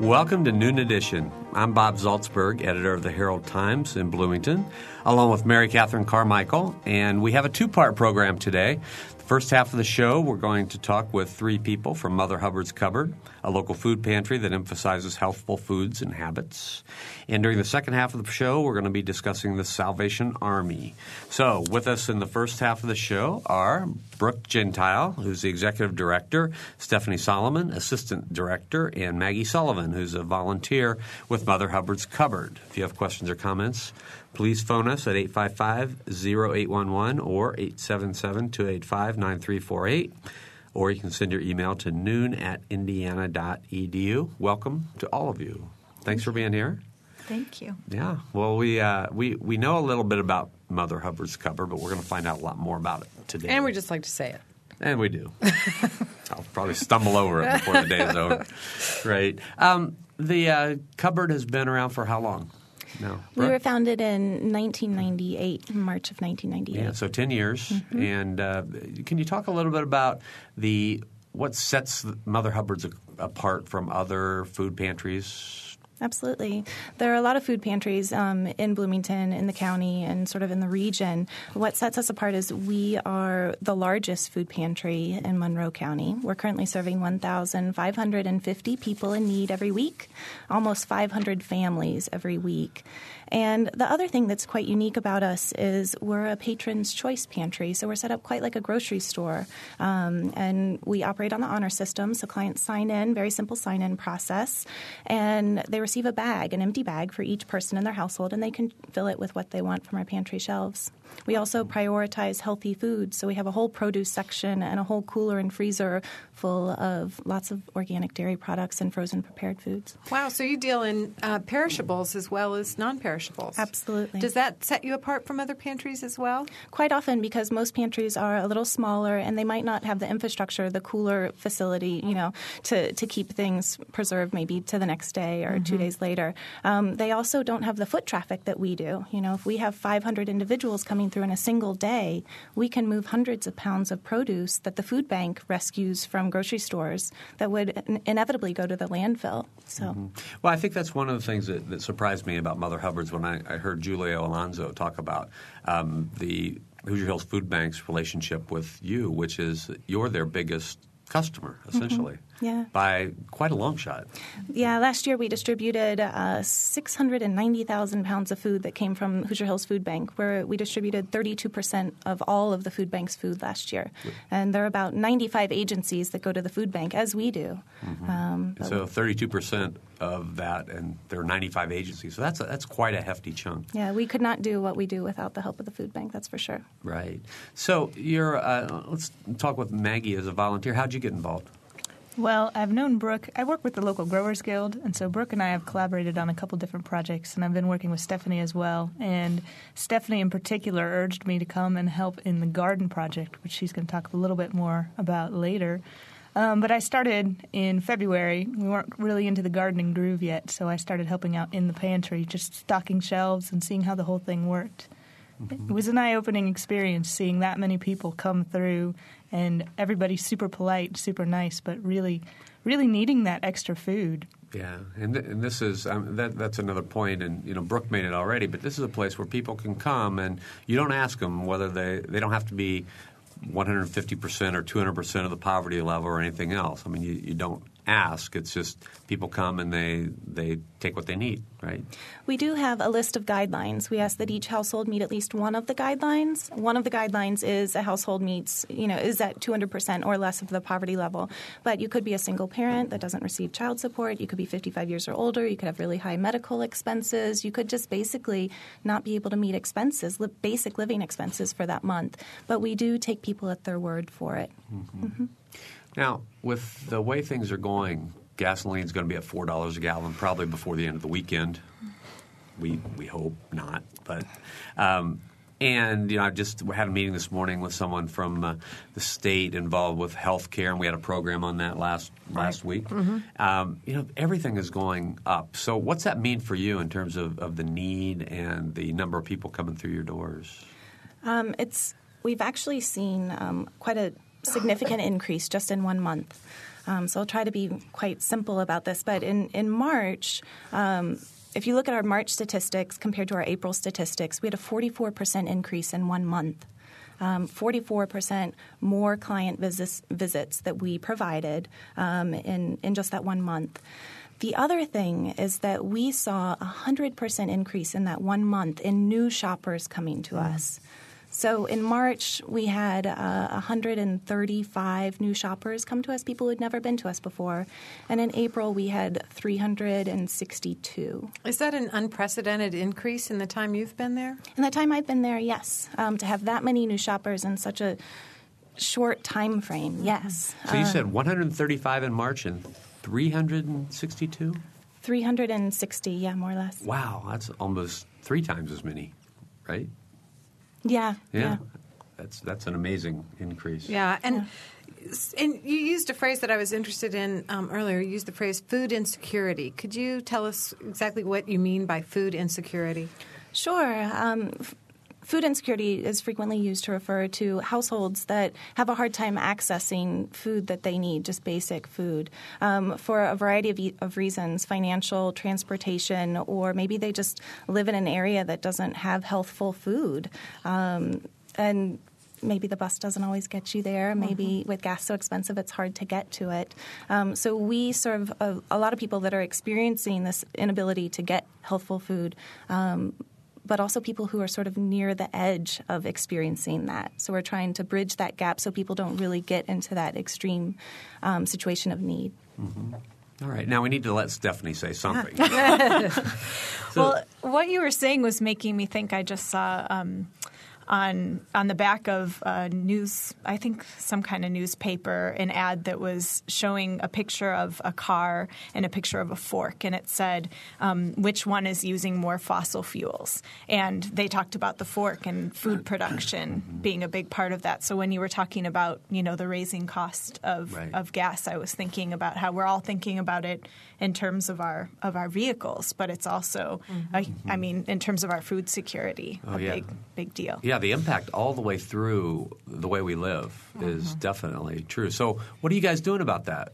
Welcome to Noon Edition. I'm Bob Zaltsberg, editor of the Herald Times in Bloomington, along with Mary Catherine Carmichael, and we have a two part program today. First half of the show, we're going to talk with three people from Mother Hubbard's Cupboard, a local food pantry that emphasizes healthful foods and habits. And during the second half of the show, we're going to be discussing the Salvation Army. So, with us in the first half of the show are Brooke Gentile, who's the executive director, Stephanie Solomon, assistant director, and Maggie Sullivan, who's a volunteer with Mother Hubbard's Cupboard. If you have questions or comments, please phone us at 855-0811 or 877-285-9348 or you can send your email to noon at indiana.edu. Welcome to all of you. Thanks for being here. Thank you. Yeah. Well, we uh, we we know a little bit about Mother Hubbard's cupboard, but we're going to find out a lot more about it today. And we just like to say it. And we do. I'll probably stumble over it before the day is over. Right. Um, the uh, cupboard has been around for how long? No. We were founded in 1998, March of 1998. Yeah, so 10 years. Mm-hmm. And uh, can you talk a little bit about the what sets Mother Hubbard's apart from other food pantries? Absolutely. There are a lot of food pantries um, in Bloomington, in the county, and sort of in the region. What sets us apart is we are the largest food pantry in Monroe County. We're currently serving 1,550 people in need every week, almost 500 families every week. And the other thing that's quite unique about us is we're a patron's choice pantry. So we're set up quite like a grocery store. Um, and we operate on the honor system. So clients sign in, very simple sign in process. And they receive a bag, an empty bag for each person in their household, and they can fill it with what they want from our pantry shelves. We also prioritize healthy foods. So we have a whole produce section and a whole cooler and freezer full of lots of organic dairy products and frozen prepared foods. Wow. So you deal in uh, perishables as well as non perishables. Absolutely. Does that set you apart from other pantries as well? Quite often, because most pantries are a little smaller and they might not have the infrastructure, the cooler facility, you know, to, to keep things preserved maybe to the next day or mm-hmm. two days later. Um, they also don't have the foot traffic that we do. You know, if we have 500 individuals coming through in a single day, we can move hundreds of pounds of produce that the food bank rescues from grocery stores that would inevitably go to the landfill. So, mm-hmm. well, I think that's one of the things that, that surprised me about Mother Hubbard's when I, I heard Julio Alonso talk about um, the Hoosier Hills Food Bank's relationship with you, which is you're their biggest customer, essentially. Mm-hmm. Yeah. By quite a long shot. Yeah, last year we distributed uh, 690,000 pounds of food that came from Hoosier Hills Food Bank, where we distributed 32% of all of the food bank's food last year. And there are about 95 agencies that go to the food bank, as we do. Mm-hmm. Um, so 32% of that, and there are 95 agencies. So that's a, that's quite a hefty chunk. Yeah, we could not do what we do without the help of the food bank. That's for sure. Right. So you're. Uh, let's talk with Maggie as a volunteer. How'd you get involved? Well, I've known Brooke. I work with the local Growers Guild, and so Brooke and I have collaborated on a couple different projects, and I've been working with Stephanie as well. And Stephanie, in particular, urged me to come and help in the garden project, which she's going to talk a little bit more about later. Um, but I started in February. We weren't really into the gardening groove yet, so I started helping out in the pantry, just stocking shelves and seeing how the whole thing worked. Mm-hmm. It was an eye opening experience seeing that many people come through and everybody's super polite, super nice, but really, really needing that extra food. Yeah, and, th- and this is um, that, that's another point, and you know Brooke made it already, but this is a place where people can come, and you don't ask them whether they they don't have to be 150 percent or 200 percent of the poverty level or anything else. I mean, you, you don't ask. It's just people come and they they take what they need, right? We do have a list of guidelines. We ask that each household meet at least one of the guidelines. One of the guidelines is a household meets, you know, is at 200% or less of the poverty level. But you could be a single parent that doesn't receive child support. You could be 55 years or older. You could have really high medical expenses. You could just basically not be able to meet expenses, li- basic living expenses for that month. But we do take people at their word for it. Mm-hmm. Mm-hmm. Now, with the way things are going, gasoline is going to be at four dollars a gallon probably before the end of the weekend. We we hope not, but. Um, and you know, I just had a meeting this morning with someone from uh, the state involved with health care, and we had a program on that last last week. Mm-hmm. Um, you know, everything is going up. So, what's that mean for you in terms of, of the need and the number of people coming through your doors? Um, it's we've actually seen um, quite a significant increase just in one month. Um, so I'll try to be quite simple about this. But in, in March, um, if you look at our March statistics compared to our April statistics, we had a 44% increase in one month. Um, 44% more client visits, visits that we provided um, in, in just that one month. The other thing is that we saw a 100% increase in that one month in new shoppers coming to mm. us. So in March, we had uh, 135 new shoppers come to us, people who had never been to us before. And in April, we had 362. Is that an unprecedented increase in the time you've been there? In the time I've been there, yes. Um, to have that many new shoppers in such a short time frame, yes. So you um, said 135 in March and 362? 360, yeah, more or less. Wow, that's almost three times as many, right? Yeah. Yeah. yeah. That's that's an amazing increase. Yeah, and yeah. and you used a phrase that I was interested in um, earlier. You used the phrase food insecurity. Could you tell us exactly what you mean by food insecurity? Sure. Um, Food insecurity is frequently used to refer to households that have a hard time accessing food that they need, just basic food, um, for a variety of, of reasons financial, transportation, or maybe they just live in an area that doesn't have healthful food. Um, and maybe the bus doesn't always get you there. Maybe mm-hmm. with gas so expensive, it's hard to get to it. Um, so we serve a, a, lot of people that are experiencing this inability to get healthful food. Um, but also people who are sort of near the edge of experiencing that. So we're trying to bridge that gap so people don't really get into that extreme um, situation of need. Mm-hmm. All right. Now we need to let Stephanie say something. so, well, what you were saying was making me think I just saw. Um, on on the back of a news, I think some kind of newspaper, an ad that was showing a picture of a car and a picture of a fork, and it said um, which one is using more fossil fuels. And they talked about the fork and food production being a big part of that. So when you were talking about you know the raising cost of right. of gas, I was thinking about how we're all thinking about it in terms of our of our vehicles, but it's also, mm-hmm. a, I mean, in terms of our food security, oh, a yeah. big big deal. Yeah, the impact all the way through the way we live mm-hmm. is definitely true. So, what are you guys doing about that?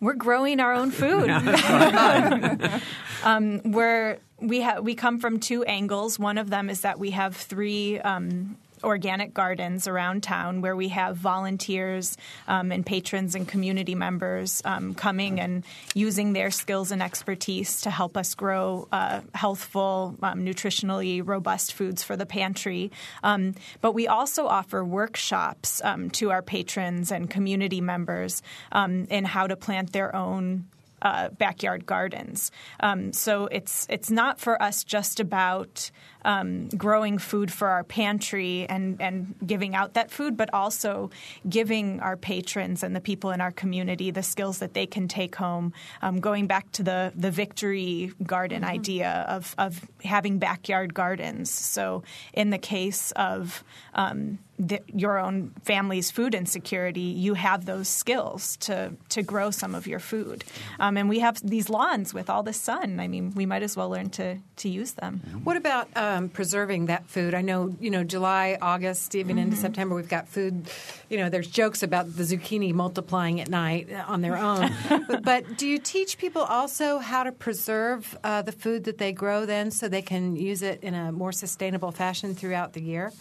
We're growing our own food. um, we're we have we come from two angles. One of them is that we have three um, organic gardens around town where we have volunteers um, and patrons and community members um, coming and using their skills and expertise to help us grow uh, healthful, um, nutritionally robust foods for the pantry. Um, but we also offer workshops um, to our patrons and community members um, in how to plant their own uh, backyard gardens. Um, so it's it's not for us just about um, growing food for our pantry and, and giving out that food, but also giving our patrons and the people in our community the skills that they can take home. Um, going back to the, the victory garden mm-hmm. idea of, of having backyard gardens. So, in the case of um, the, your own family's food insecurity, you have those skills to to grow some of your food. Um, and we have these lawns with all the sun. I mean, we might as well learn to to use them. What about um, preserving that food? I know you know July, August, even mm-hmm. into September, we've got food. You know, there's jokes about the zucchini multiplying at night on their own. but, but, do you teach people also how to preserve uh, the food that they grow then, so they can use it in a more sustainable fashion throughout the year?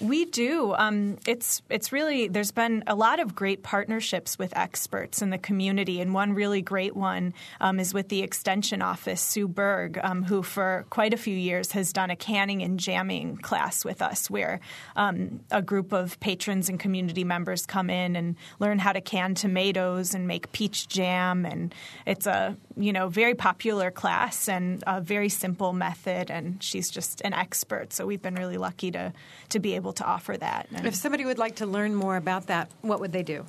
We do. Um, it's it's really there's been a lot of great partnerships with experts in the community, and one really great one um, is with the Extension Office, Sue Berg, um, who for quite a few years has done a canning and jamming class with us, where um, a group of patrons and community members come in and learn how to can tomatoes and make peach jam, and it's a you know very popular class and a very simple method, and she's just an expert. So we've been really lucky to to be able to offer that. And if somebody would like to learn more about that, what would they do?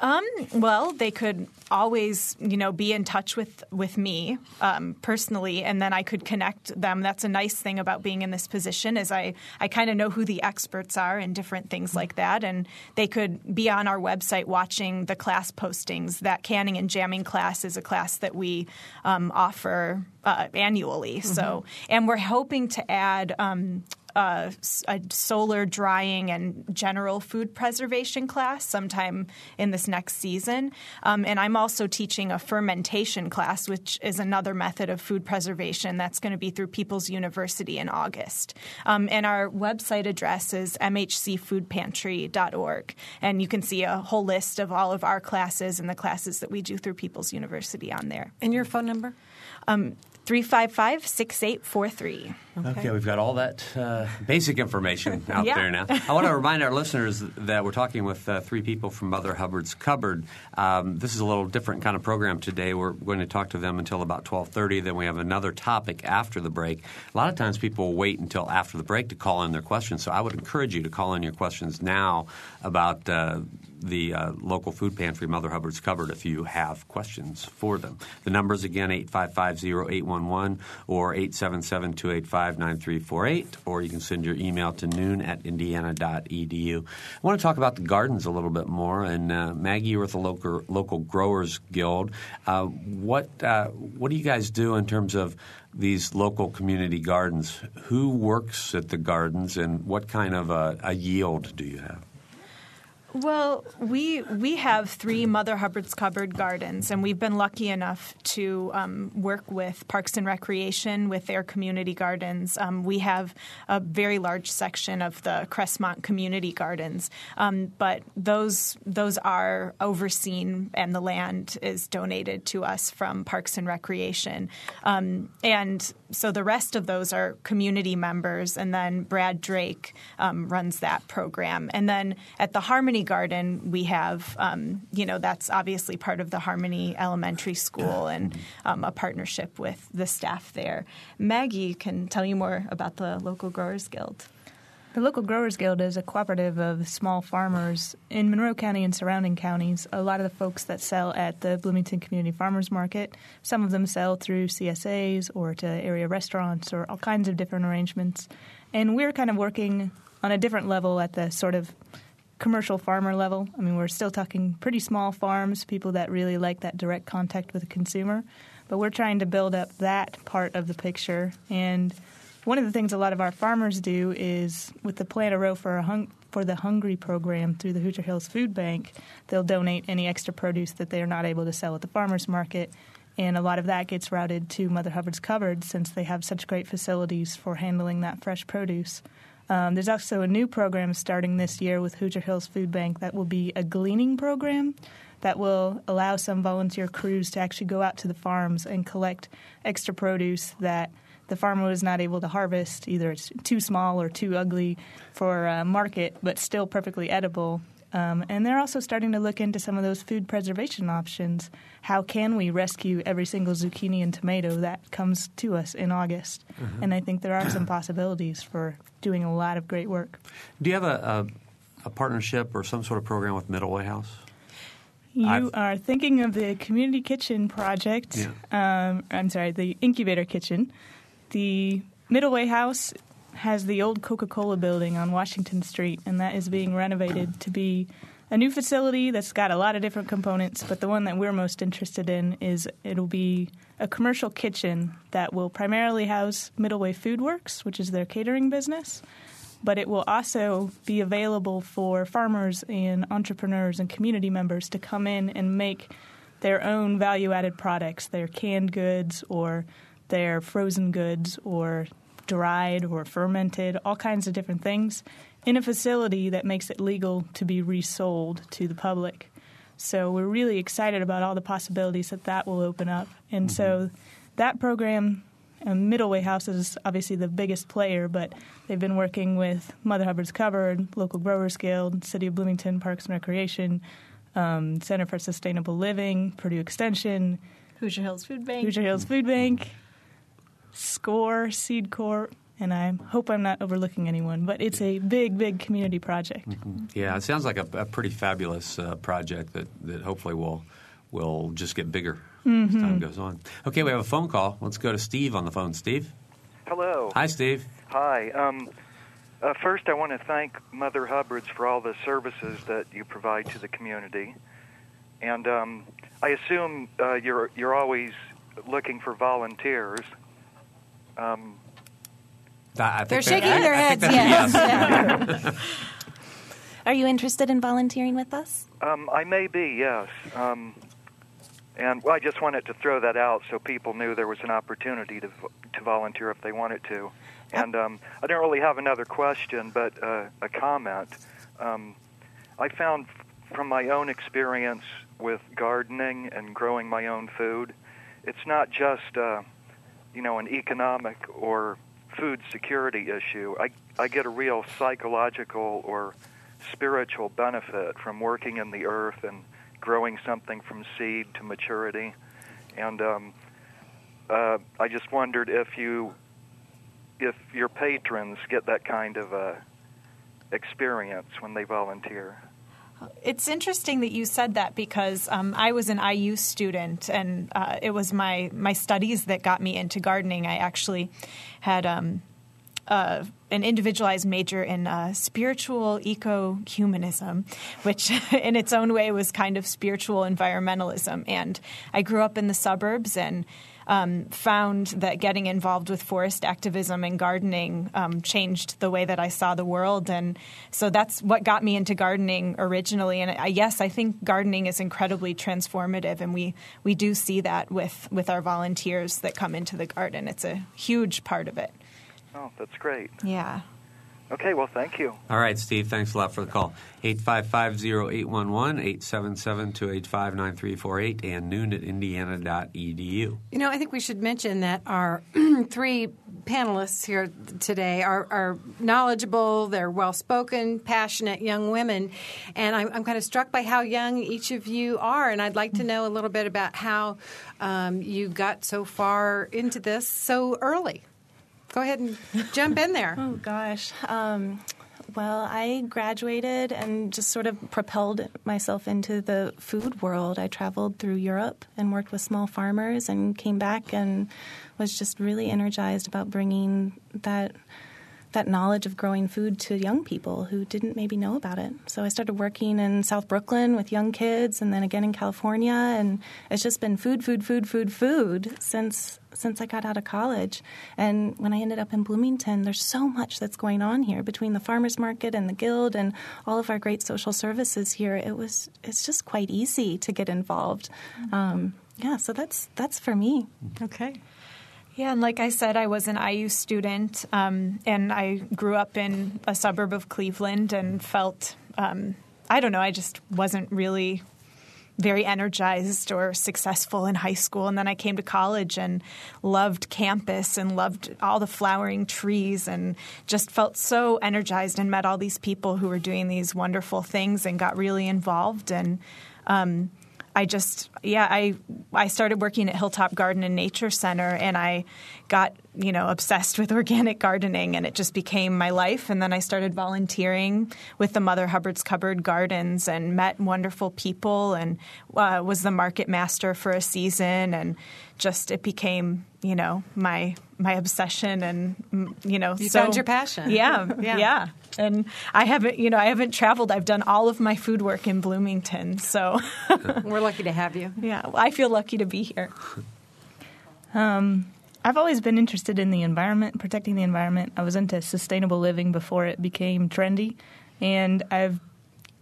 Um, well, they could always, you know, be in touch with with me um, personally, and then I could connect them. That's a nice thing about being in this position is I I kind of know who the experts are in different things like that, and they could be on our website watching the class postings. That canning and jamming class is a class that we um, offer uh, annually. Mm-hmm. So, and we're hoping to add um, a, a, solar drying and general food preservation class sometime in this next season. Um, and I'm also teaching a fermentation class, which is another method of food preservation that's going to be through People's University in August. Um, and our website address is mhcfoodpantry.org. And you can see a whole list of all of our classes and the classes that we do through People's University on there. And your phone number? Um, 355 6843. Okay. okay. we've got all that uh, basic information out yeah. there now. I want to remind our listeners that we're talking with uh, three people from Mother Hubbard's Cupboard. Um, this is a little different kind of program today. We're going to talk to them until about 12:30. Then we have another topic after the break. A lot of times people wait until after the break to call in their questions. So I would encourage you to call in your questions now about uh, the uh, local food pantry, Mother Hubbard's Cupboard if you have questions for them. The numbers again, 855-0811 or 877-285-9348, or you can send your email to noon at indiana.edu. I want to talk about the gardens a little bit more. And uh, Maggie, you're with the local, local Growers Guild. Uh, what, uh, what do you guys do in terms of these local community gardens? Who works at the gardens, and what kind of a, a yield do you have? Well, we we have three Mother Hubbard's Cupboard gardens, and we've been lucky enough to um, work with Parks and Recreation with their community gardens. Um, we have a very large section of the Crestmont Community Gardens, um, but those those are overseen, and the land is donated to us from Parks and Recreation, um, and so the rest of those are community members, and then Brad Drake um, runs that program, and then at the Harmony Garden, we have, um, you know, that's obviously part of the Harmony Elementary School and um, a partnership with the staff there. Maggie can tell you more about the local Growers Guild. The local Growers Guild is a cooperative of small farmers in Monroe County and surrounding counties. A lot of the folks that sell at the Bloomington Community Farmers Market, some of them sell through CSAs or to area restaurants or all kinds of different arrangements. And we're kind of working on a different level at the sort of commercial farmer level. I mean, we're still talking pretty small farms, people that really like that direct contact with the consumer. But we're trying to build up that part of the picture. And one of the things a lot of our farmers do is with the Plant a Row for a hung- for the Hungry program through the Hoosier Hills Food Bank, they'll donate any extra produce that they are not able to sell at the farmers market. And a lot of that gets routed to Mother Hubbard's Cupboard since they have such great facilities for handling that fresh produce. Um, there's also a new program starting this year with Hoosier Hills Food Bank that will be a gleaning program that will allow some volunteer crews to actually go out to the farms and collect extra produce that the farmer was not able to harvest. Either it's too small or too ugly for uh, market, but still perfectly edible. Um, and they're also starting to look into some of those food preservation options. How can we rescue every single zucchini and tomato that comes to us in August? Mm-hmm. And I think there are some possibilities for doing a lot of great work. Do you have a, a, a partnership or some sort of program with Middleway House? You I've, are thinking of the Community Kitchen Project. Yeah. Um, I'm sorry, the Incubator Kitchen. The Middleway House has the old Coca Cola building on Washington Street, and that is being renovated to be a new facility that's got a lot of different components. But the one that we're most interested in is it'll be a commercial kitchen that will primarily house Middleway Food Works, which is their catering business. But it will also be available for farmers and entrepreneurs and community members to come in and make their own value added products, their canned goods or their frozen goods or dried or fermented, all kinds of different things, in a facility that makes it legal to be resold to the public. So we're really excited about all the possibilities that that will open up. And mm-hmm. so that program, um, Middleway House is obviously the biggest player, but they've been working with Mother Hubbard's Cupboard, local Growers Guild, City of Bloomington Parks and Recreation, um, Center for Sustainable Living, Purdue Extension, Hoosier Hills Food Bank, Hoosier Hills Food Bank, SCORE, Seed Corp, and I hope I'm not overlooking anyone, but it's a big, big community project. Mm-hmm. Yeah, it sounds like a, a pretty fabulous uh, project that, that hopefully will will just get bigger mm-hmm. as time goes on. Okay, we have a phone call. Let's go to Steve on the phone. Steve. Hello. Hi, Steve. Hi. Um, uh, first, I want to thank Mother Hubbard's for all the services that you provide to the community, and um, I assume uh, you're you're always looking for volunteers. Um, I think They're that- shaking I- their I heads. that's a Yes. yes. Are you interested in volunteering with us? Um, I may be, yes. Um, and well, I just wanted to throw that out so people knew there was an opportunity to to volunteer if they wanted to. And um, I don't really have another question, but uh, a comment. Um, I found from my own experience with gardening and growing my own food, it's not just uh, you know an economic or food security issue. I I get a real psychological or spiritual benefit from working in the earth and growing something from seed to maturity. And um, uh, I just wondered if you, if your patrons get that kind of uh, experience when they volunteer. It's interesting that you said that because um, I was an IU student, and uh, it was my my studies that got me into gardening. I actually had um, uh, an individualized major in uh, spiritual eco humanism, which in its own way was kind of spiritual environmentalism. And I grew up in the suburbs and um, found that getting involved with forest activism and gardening um, changed the way that I saw the world. And so that's what got me into gardening originally. And I, yes, I think gardening is incredibly transformative, and we, we do see that with, with our volunteers that come into the garden. It's a huge part of it. Oh, that's great. Yeah. Okay, well, thank you. All right, Steve, thanks a lot for the call. 855-0811, 877-285-9348, and noon at indiana.edu. You know, I think we should mention that our three panelists here today are, are knowledgeable, they're well spoken, passionate young women. And I'm, I'm kind of struck by how young each of you are. And I'd like to know a little bit about how um, you got so far into this so early. Go ahead and jump in there. Oh gosh. Um, well, I graduated and just sort of propelled myself into the food world. I traveled through Europe and worked with small farmers and came back and was just really energized about bringing that that knowledge of growing food to young people who didn't maybe know about it. So I started working in South Brooklyn with young kids and then again in California and it's just been food food food food food since since I got out of college. And when I ended up in Bloomington, there's so much that's going on here between the farmers market and the guild and all of our great social services here. It was it's just quite easy to get involved. Um, yeah, so that's that's for me. Okay. Yeah, and like I said, I was an IU student, um, and I grew up in a suburb of Cleveland and felt, um, I don't know, I just wasn't really very energized or successful in high school. And then I came to college and loved campus and loved all the flowering trees and just felt so energized and met all these people who were doing these wonderful things and got really involved. And um, I just yeah I I started working at Hilltop Garden and Nature Center and I got you know obsessed with organic gardening and it just became my life and then I started volunteering with the Mother Hubbard's Cupboard Gardens and met wonderful people and uh, was the market master for a season and just it became you know my my obsession and mm, you know You so, found your passion. yeah Yeah. yeah and I haven't you know I haven't traveled I've done all of my food work in Bloomington so We're lucky to have you. yeah, well, I feel lucky to be here. I've always been interested in the environment, protecting the environment. I was into sustainable living before it became trendy, and I've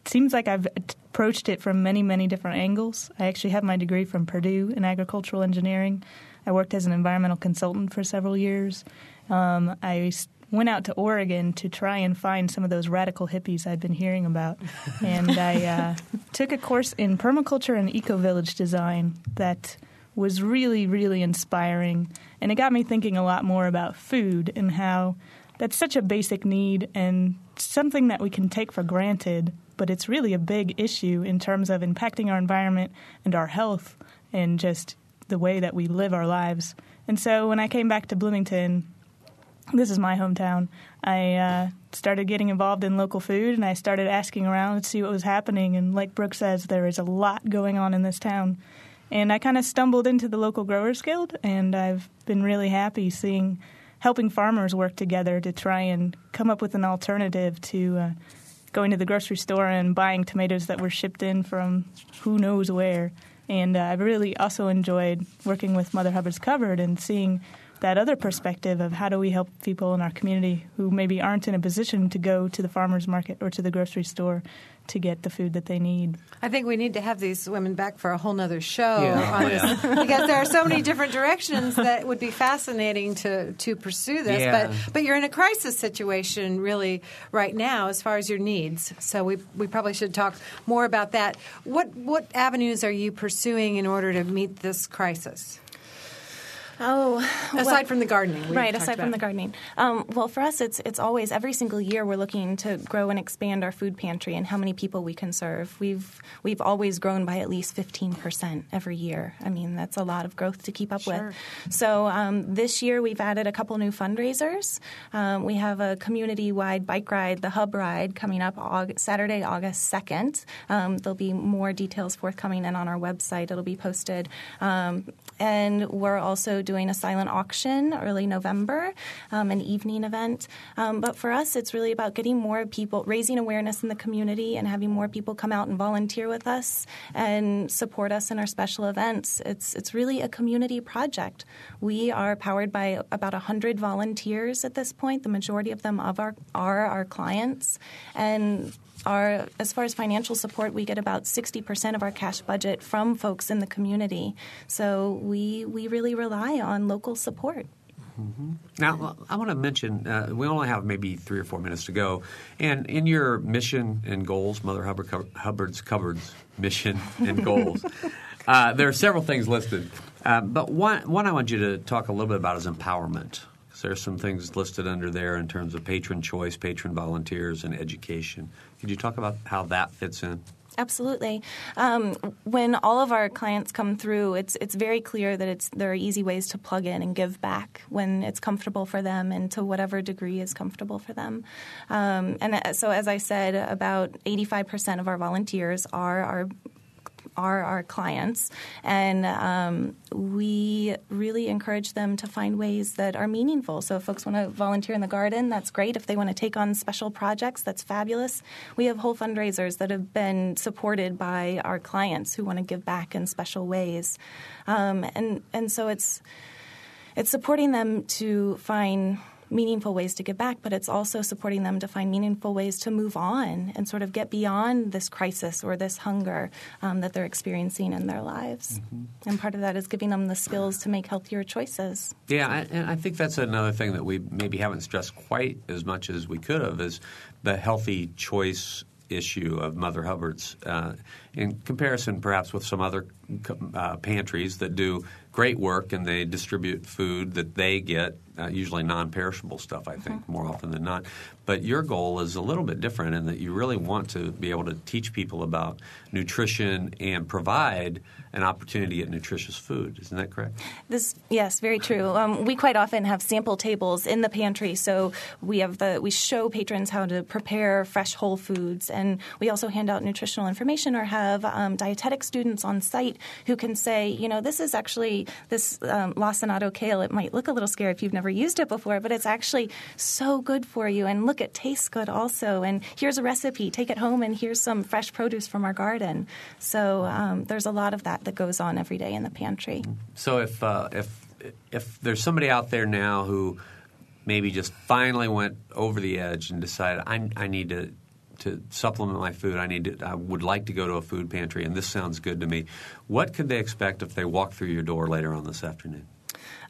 it seems like I've approached it from many, many different angles. I actually have my degree from Purdue in agricultural engineering. I worked as an environmental consultant for several years. Um, I went out to Oregon to try and find some of those radical hippies I'd been hearing about, and I uh, took a course in permaculture and eco village design that was really, really inspiring. And it got me thinking a lot more about food and how that's such a basic need and something that we can take for granted, but it's really a big issue in terms of impacting our environment and our health and just the way that we live our lives. And so when I came back to Bloomington, this is my hometown. I uh, started getting involved in local food and I started asking around to see what was happening. And like Brooke says, there is a lot going on in this town. And I kind of stumbled into the local Growers Guild, and I've been really happy seeing helping farmers work together to try and come up with an alternative to uh, going to the grocery store and buying tomatoes that were shipped in from who knows where. And uh, I've really also enjoyed working with Mother Hubbard's Cupboard and seeing that other perspective of how do we help people in our community who maybe aren't in a position to go to the farmers market or to the grocery store to get the food that they need. I think we need to have these women back for a whole nother show Yeah. on this because there are so many different directions that would be fascinating to, to pursue this. Yeah. But but you're in a crisis situation really right now as far as your needs. So we we probably should talk more about that. What what avenues are you pursuing in order to meet this crisis? Oh, Aside well- from the gardening, right? Aside from the gardening, um, well, for us, it's it's always every single year we're looking to grow and expand our food pantry and how many people we can serve. We've we've always grown by at least fifteen percent every year. I mean, that's a lot of growth to keep up Sure. with. So um, this year we've added a couple new fundraisers. Um, we have a community-wide bike ride, the Hub Ride, coming up Aug- Saturday, August second. Um, there'll be more details forthcoming and on our website. It'll be posted. And we're also doing a silent auction early November, um, an evening event. Um, but for us, it's really about getting more people, raising awareness in the community, and having more people come out and volunteer with us and support us in our special events. It's it's really a community project. We are powered by about hundred volunteers at this point. The majority of them of our are our clients, and our, as far as financial support, we get about 60% of our cash budget from folks in the community. So we, we really rely on local support. Now, I want to mention uh, we only have maybe three or four minutes to go. And in your mission and goals, Mother Hubbard, Hubbard's Cupboard's mission and goals, uh, there are several things listed. Uh, but one, one I want you to talk a little bit about is empowerment. There's some things listed under there in terms of patron choice, patron volunteers, and education. Could you talk about how that fits in? Absolutely. Um, when all of our clients come through, it's it's very clear that it's there are easy ways to plug in and give back when it's comfortable for them and to whatever degree is comfortable for them. Um, and uh, so, as I said, about 85% of our volunteers are our are our clients, and um, we really encourage them to find ways that are meaningful. So, if folks want to volunteer in the garden, that's great. If they want to take on special projects, that's fabulous. We have whole fundraisers that have been supported by our clients who want to give back in special ways, um, and and so it's it's supporting them to find meaningful ways to give back, but it's also supporting them to find meaningful ways to move on and sort of get beyond this crisis or this hunger um, that they're experiencing in their lives. And part of that is giving them the skills to make healthier choices. Yeah, I- and I think that's another thing that we maybe haven't stressed quite as much as we could have is the healthy choice issue of Mother Hubbard's uh, in comparison perhaps with some other uh, pantries that do great work and they distribute food that they get, uh, usually non-perishable stuff, I think, more often than not. But your goal is a little bit different in that you really want to be able to teach people about nutrition and provide an opportunity to get nutritious food. Isn't that correct? This, yes, very true. Um, we quite often have sample tables in the pantry, so we have the we show patrons how to prepare fresh whole foods, and we also hand out nutritional information or have um, dietetic students on site who can say, you know, this is actually this um, lacinato kale. It might look a little scary if you've never used it before, but it's actually so good for you. And look, it tastes good also. And here's a recipe. Take it home, and here's some fresh produce from our garden. So um, there's a lot of that that goes on every day in the pantry. So if uh, if if there's somebody out there now who maybe just finally went over the edge and decided I, I need to to supplement my food, I need to, I would like to go to a food pantry, and this sounds good to me. What could they expect if they walk through your door later on this afternoon?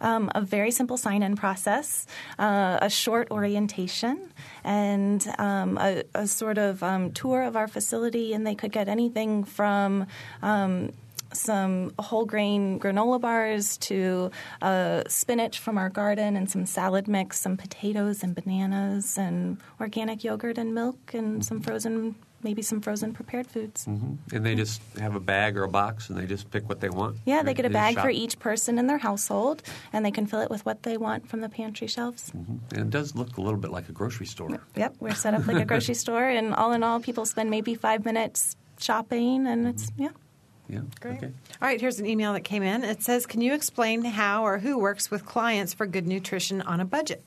um, a very simple sign in process, uh, a short orientation, and um, a, a sort of um, tour of our facility. And they could get anything from um, some whole grain granola bars to uh, spinach from our garden and some salad mix, some potatoes and bananas, and organic yogurt and milk, and some frozen. Maybe some frozen prepared foods. Mm-hmm. And they just have a bag or a box, and they just pick what they want. Yeah, they get a bag for each person in their household, and they can fill it with what they want from the pantry shelves. Mhm. And it does look a little bit like a grocery store. Yep, we're set up like a grocery store, and all in all, people spend maybe five minutes shopping, and it's yeah. Yeah. Great. Okay. All right, here's an email that came in. It says, "Can you explain how or who works with clients for good nutrition on a budget?"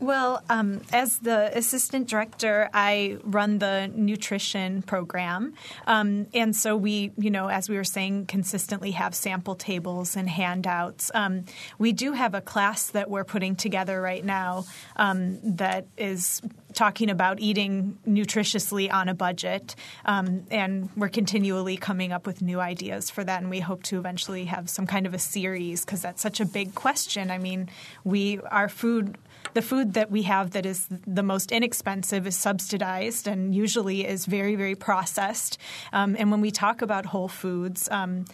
Well, um, as the assistant director, I run the nutrition program, um, and so we, you know, as we were saying, consistently have sample tables and handouts. Um, we do have a class that we're putting together right now um, that is talking about eating nutritiously on a budget, um, and we're continually coming up with new ideas for that. And we hope to eventually have some kind of a series because that's such a big question. I mean, we our food the food that we have that is the most inexpensive is subsidized and usually is very, very processed. Um, and when we talk about whole foods, um,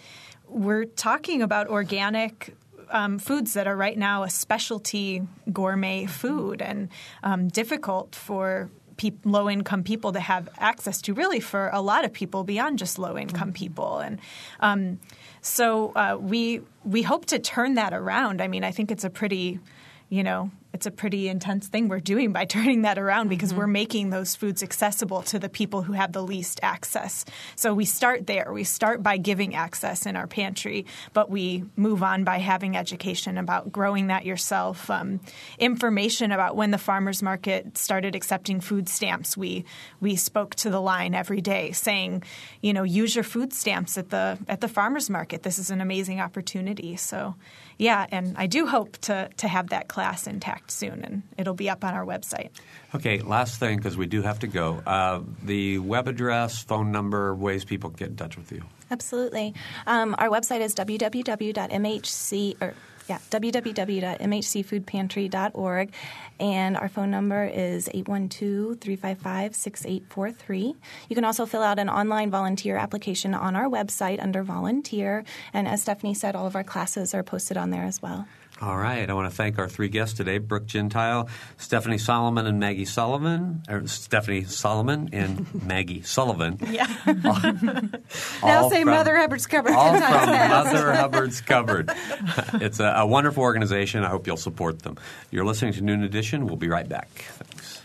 we're talking about organic um, foods that are right now a specialty gourmet food and um, difficult for pe- low income people to have access to, really for a lot of people beyond just low income people. And um, so uh, we we hope to turn that around. I mean, I think it's a pretty you know it's a pretty intense thing we're doing by turning that around because mm-hmm. we're making those foods accessible to the people who have the least access. So we start there. We start by giving access in our pantry, but we move on by having education about growing that yourself, um, information about when the farmers market started accepting food stamps. We we spoke to the line every day, saying, you know, use your food stamps at the at the farmers market. This is an amazing opportunity. So yeah, and I do hope to to have that class intact soon, and it'll be up on our website. Okay, last thing because we do have to go. Uh, the web address, phone number, ways people get in touch with you. Absolutely. Um, our website is www.mhc or yeah, www.mhcfoodpantry.org. And our phone number is 812 355 6843. You can also fill out an online volunteer application on our website under volunteer. And as Stephanie said, all of our classes are posted on there as well. All right. I want to thank our three guests today Brooke Gentile, Stephanie Solomon, and Maggie Sullivan. Or Stephanie Solomon and Maggie Sullivan. Yeah. all, now say from, Mother Hubbard's Cupboard. All from Mother Hubbard's Cupboard. It's a, a wonderful organization. I hope you'll support them. You're listening to Noon Edition. We'll be right back. Thanks.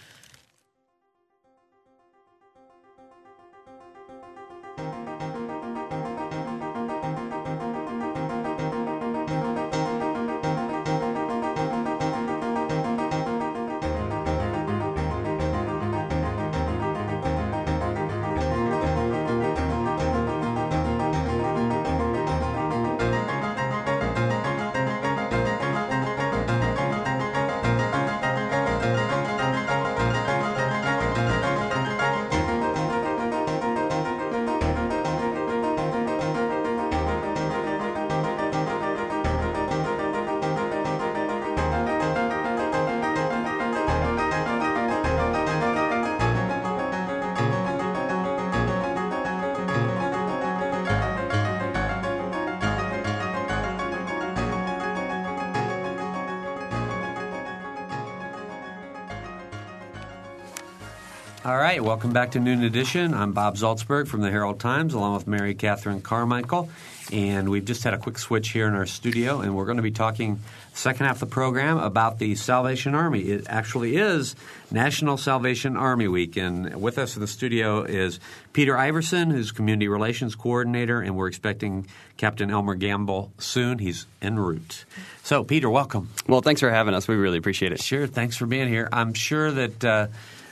Welcome back to Noon Edition. I'm Bob Zaltsberg from the Herald Times, along with Mary Catherine Carmichael. And we've just had a quick switch here in our studio, and we're going to be talking second half of the program about the Salvation Army. It actually is National Salvation Army Week, and with us in the studio is Peter Iverson, who's Community Relations Coordinator, and we're expecting Captain Elmer Gamble soon. He's en route. So, Peter, welcome. Well, thanks for having us. We really appreciate it. Sure, thanks for being here. I'm sure that. Uh,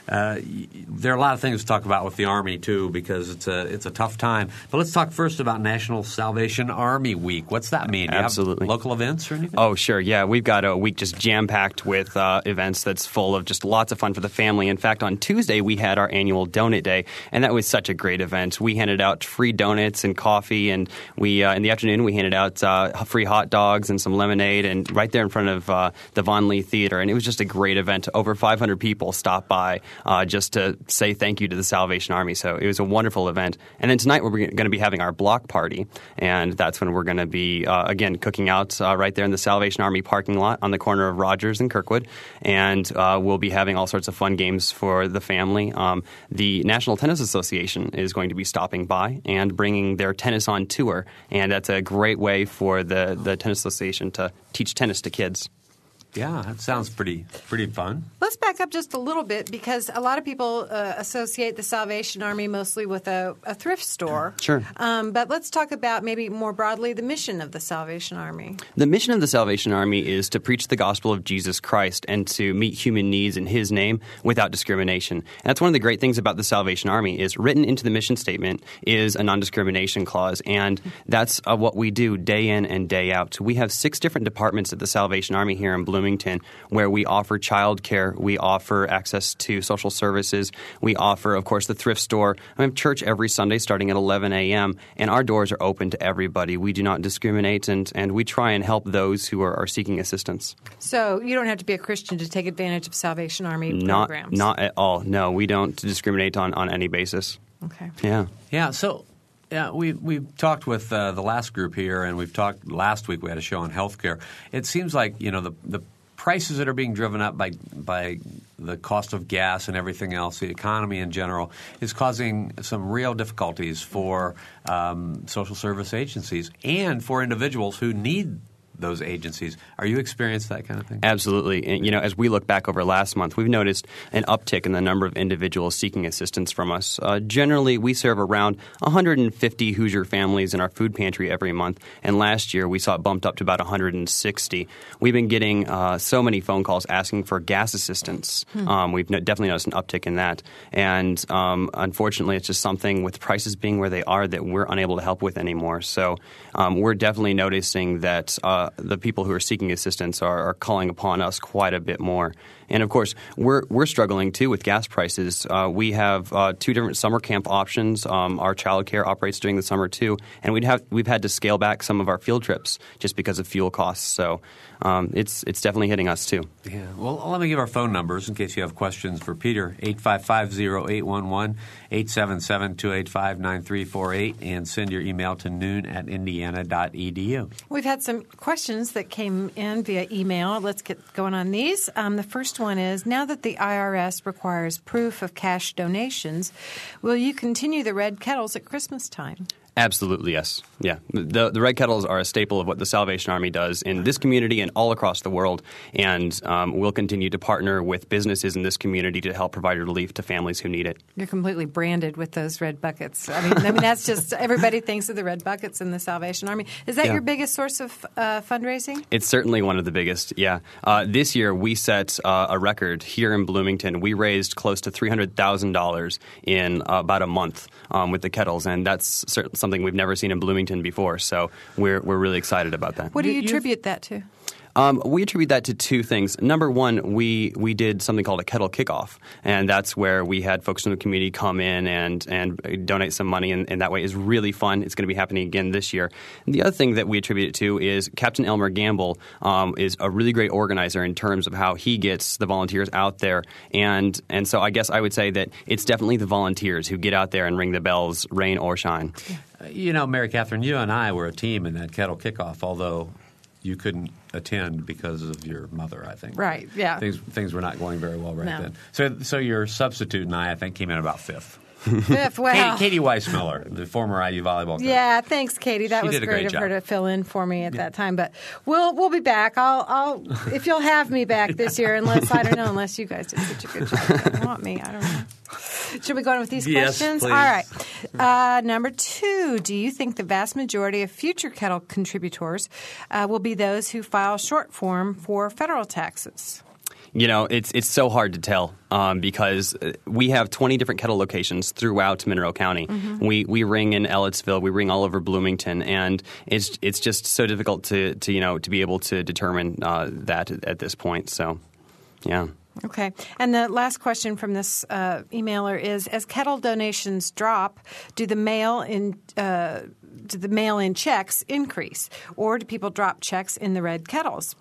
uh, there are a lot of things to talk about with the Army too, because it's a it's a tough time. But let's talk first about National Salvation Army Week. What's that mean? Absolutely. local events or anything? Oh, sure. Yeah, we've got a week just jam packed with uh, events that's full of just lots of fun for the family. In fact, on Tuesday we had our annual Donut Day, and that was such a great event. We handed out free donuts and coffee, and we uh, in the afternoon we handed out uh, free hot dogs and some lemonade, and right there in front of uh, the Von Lee Theater, and it was just a great event. Over 500 people stopped by uh, just to say thank you to the Salvation Army. So it was a wonderful event. And then tonight we're going to be having our block party, and that's when we're going to be uh, again cooking out uh, right there in the Salvation Army parking lot on the corner of Rogers and Kirkwood, and uh, we'll be having all sorts of fun games for the family. Um, the National Tennis Association is going to be stopping by and bringing their tennis on tour, and that's a great way for the the tennis association to teach tennis to kids. Yeah, that sounds pretty pretty fun. Let's back up just a little bit because a lot of people uh, associate the Salvation Army mostly with a, a thrift store. Sure. Um, but let's talk about maybe more broadly the mission of the Salvation Army. The mission of the Salvation Army is to preach the gospel of Jesus Christ and to meet human needs in His name without discrimination. And that's one of the great things about the Salvation Army is written into the mission statement is a non-discrimination clause, and that's uh, what we do day in and day out. We have six different departments at the Salvation Army here in Bloomington where we offer child care, we offer access to social services, we offer, of course, the thrift store. We have church every Sunday starting at 11 a.m., and our doors are open to everybody. We do not discriminate, and, and we try and help those who are, are seeking assistance. So you don't have to be a Christian to take advantage of Salvation Army Not, programs. not at all. No, we don't discriminate on, on any basis. okay. Yeah. Yeah, so yeah, we we've talked with uh, the last group here, and we've talked last week. We had a show on healthcare. It seems like you know the the prices that are being driven up by by the cost of gas and everything else, the economy in general, is causing some real difficulties for um, social service agencies and for individuals who need those agencies. Are you experienced that kind of thing? Absolutely. And, you know, as we look back over last month, we've noticed an uptick in the number of individuals seeking assistance from us. Uh, generally, we serve around 150 Hoosier families in our food pantry every month, and last year we saw it bumped up to about 160. We've been getting uh, so many phone calls asking for gas assistance. Um, we've no- definitely noticed an uptick in that, and um, unfortunately, it's just something with prices being where they are that we're unable to help with anymore. So um, we're definitely noticing that. Uh, the people who are seeking assistance are, are, calling upon us quite a bit more. And of course, we're we're struggling too with gas prices. Uh, we have uh, two different summer camp options. Um, our childcare operates during the summer too, and we'd have we've had to scale back some of our field trips just because of fuel costs. So um, it's it's definitely hitting us too. Yeah. Well, let me give our phone numbers in case you have questions for Peter 855-0811, 877-285-9348, and send your email to noon at indiana.edu. We've had some questions that came in via email. Let's get going on these. Um, the first one is Now that the IRS requires proof of cash donations, will you continue the red kettles at Christmas time? Absolutely, yes. Yeah. The, the Red Kettles are a staple of what the Salvation Army does in this community and all across the world. And um, we'll continue to partner with businesses in this community to help provide relief to families who need it. You're completely branded with those red buckets. I mean, I mean that's just everybody thinks of the red buckets in the Salvation Army. Is that Yeah. your biggest source of uh, fundraising? It's certainly one of the biggest, yeah. Uh, this year, we set uh, a record here in Bloomington. We raised close to $300,000 in uh, about a month um, with the kettles, and that's cer- something we've never seen in Bloomington before. So we're, we're really excited about that. What do You- you attribute that to? Um, we attribute that to two things. Number one, we we did something called a kettle kickoff, and that's where we had folks from the community come in and and donate some money, and, and that way is really fun. It's going to be happening again this year. And the other thing that we attribute it to is Captain Elmer Gamble um, is a really great organizer in terms of how he gets the volunteers out there, and and so I guess I would say that it's definitely the volunteers who get out there and ring the bells, rain or shine. Uh, You know, Mary Catherine, you and I were a team in that kettle kickoff, although you couldn't attend because of your mother, I think. Right, yeah. Things things were not going very well right No. then. So so your substitute and I, I think, came in about fifth. Wow. Katie, Katie Weismiller, the former IU volleyball coach. Yeah, thanks, Katie. That She was great, great of her to fill in for me at that time. But we'll we'll be back. I'll I'll if you'll have me back this year, unless I don't know, unless you guys did such a good job. Want me? I don't know. Should we go on with these Yes, questions? please. All right. Uh, number two, do you think the vast majority of future kettle contributors uh, will be those who file short form for federal taxes? You know, it's it's so hard to tell um, because uh, we have 20 different kettle locations throughout Monroe County. We we ring in Ellettsville, we ring all over Bloomington, and it's it's just so difficult to, to you know to be able to determine uh, that at this point. So, yeah. Okay. And the last question from this uh, emailer is: As kettle donations drop, do the mail in uh, do the mail in checks increase, or do people drop checks in the red kettles?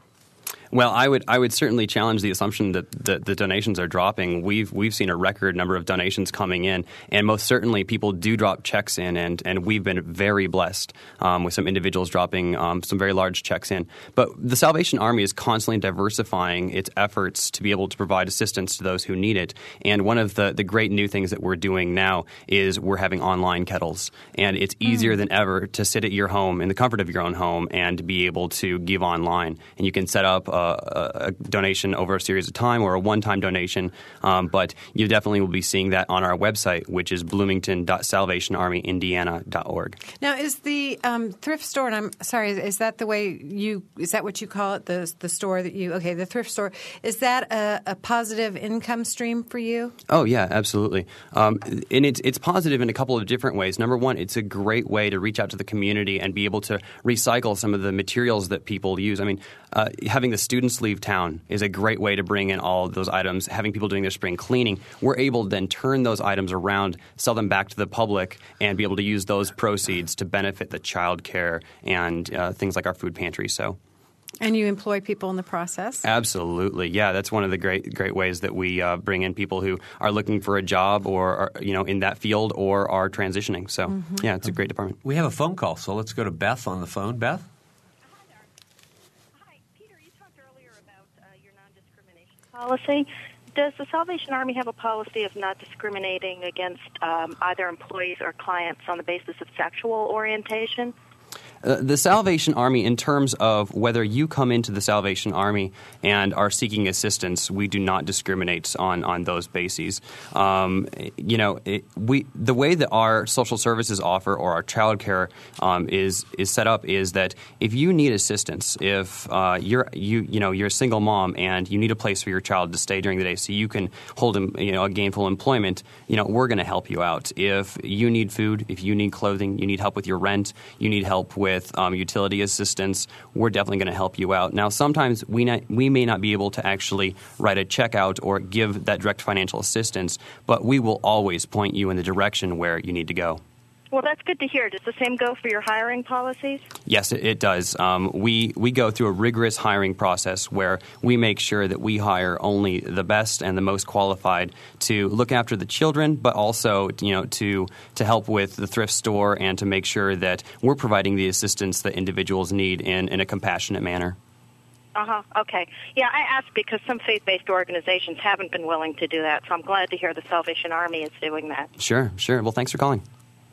Well, I would I would certainly challenge the assumption that the, the donations are dropping. We've we've seen a record number of donations coming in, and most certainly people do drop checks in, and, and we've been very blessed um, with some individuals dropping um, some very large checks in. But the Salvation Army is constantly diversifying its efforts to be able to provide assistance to those who need it. And one of the, the great new things that we're doing now is we're having online kettles, and it's easier than ever to sit at your home in the comfort of your own home and be able to give online, and you can set up a a, a donation over a series of time or a one-time donation. Um, but you definitely will be seeing that on our website, which is bloomington.salvationarmyindiana.org. Now, is the um, thrift store? And I'm sorry, is, is that the way you? Is that what you call it? The the store that you? Okay, the thrift store. Is that a, a positive income stream for you? Oh yeah, absolutely. Um, and it's it's positive in a couple of different ways. Number one, it's a great way to reach out to the community and be able to recycle some of the materials that people use. I mean, uh, having the students leave town is a great way to bring in all of those items. Having people doing their spring cleaning, we're able to then turn those items around, sell them back to the public, and be able to use those proceeds to benefit the child care and uh, things like our food pantry. So. And you employ people in the process? Absolutely, yeah. That's one of the great great ways that we uh, bring in people who are looking for a job or are, you know in that field or are transitioning. So mm-hmm. yeah, it's a great department. We have a phone call, so let's go to Beth on the phone. Beth. Hi, Peter. You talked earlier about uh, your non-discrimination policy. Does the Salvation Army have a policy of not discriminating against um, either employees or clients on the basis of sexual orientation? Uh, the Salvation Army, in terms of whether you come into the Salvation Army and are seeking assistance, we do not discriminate on, on those bases. Um, you know, it, we the way that our social services offer or our child care um, is is set up is that if you need assistance, if uh, you're you you know you're a single mom and you need a place for your child to stay during the day, so you can hold him, you know a gainful employment, you know we're going to help you out. If you need food, if you need clothing, you need help with your rent, you need help with with um, utility assistance, we're definitely going to help you out. Now, sometimes we, not, we may not be able to actually write a check out or give that direct financial assistance, but we will always point you in the direction where you need to go. Well, that's good to hear. Does the same go for your hiring policies? Yes, it, it does. Um, we we go through a rigorous hiring process where we make sure that we hire only the best and the most qualified to look after the children, but also you know to to help with the thrift store and to make sure that we're providing the assistance that individuals need in, in a compassionate manner. Uh huh. Okay. Yeah, I asked because some faith based organizations haven't been willing to do that, so I'm glad to hear the Salvation Army is doing that. Sure, sure. Well, thanks for calling.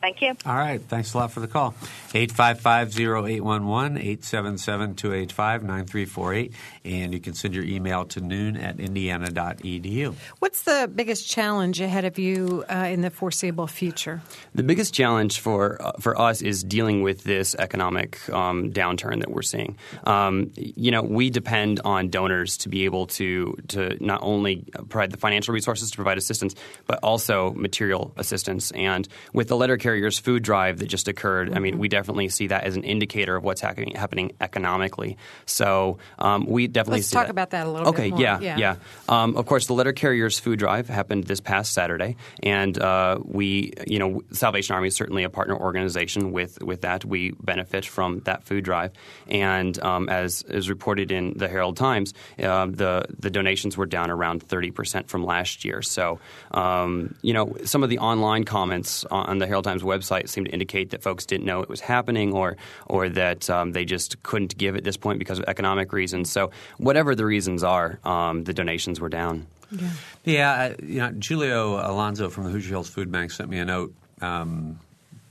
Thank you. All right. Thanks a lot for the call. 855-0811-877-285-9348. And you can send your email to noon at indiana.edu. What's the biggest challenge ahead of you uh, in the foreseeable future? The biggest challenge for, uh, for us is dealing with this economic um, downturn that we're seeing. Um, you know, we depend on donors to be able to, to not only provide the financial resources to provide assistance, but also material assistance. And with the letter carriers food drive that just occurred, mm-hmm. I mean, we definitely see that as an indicator of what's happening, happening economically. So um, we definitely Let's talk that. about that a little okay, bit more. yeah, yeah. yeah. Um, of course, the letter carriers food drive happened this past Saturday, and uh, we, you know, Salvation Army is certainly a partner organization with with that. We benefit from that food drive, and um, as is reported in the Herald Times, uh, the the donations were down around thirty percent from last year. So, um, you know, some of the online comments on the Herald Times Times website seemed to indicate that folks didn't know it was happening or or that um, they just couldn't give at this point because of economic reasons. So whatever the reasons are, um, the donations were down. Yeah, yeah uh, you know, Julio Alonso from the Hoosier Hills Food Bank sent me a note. Um,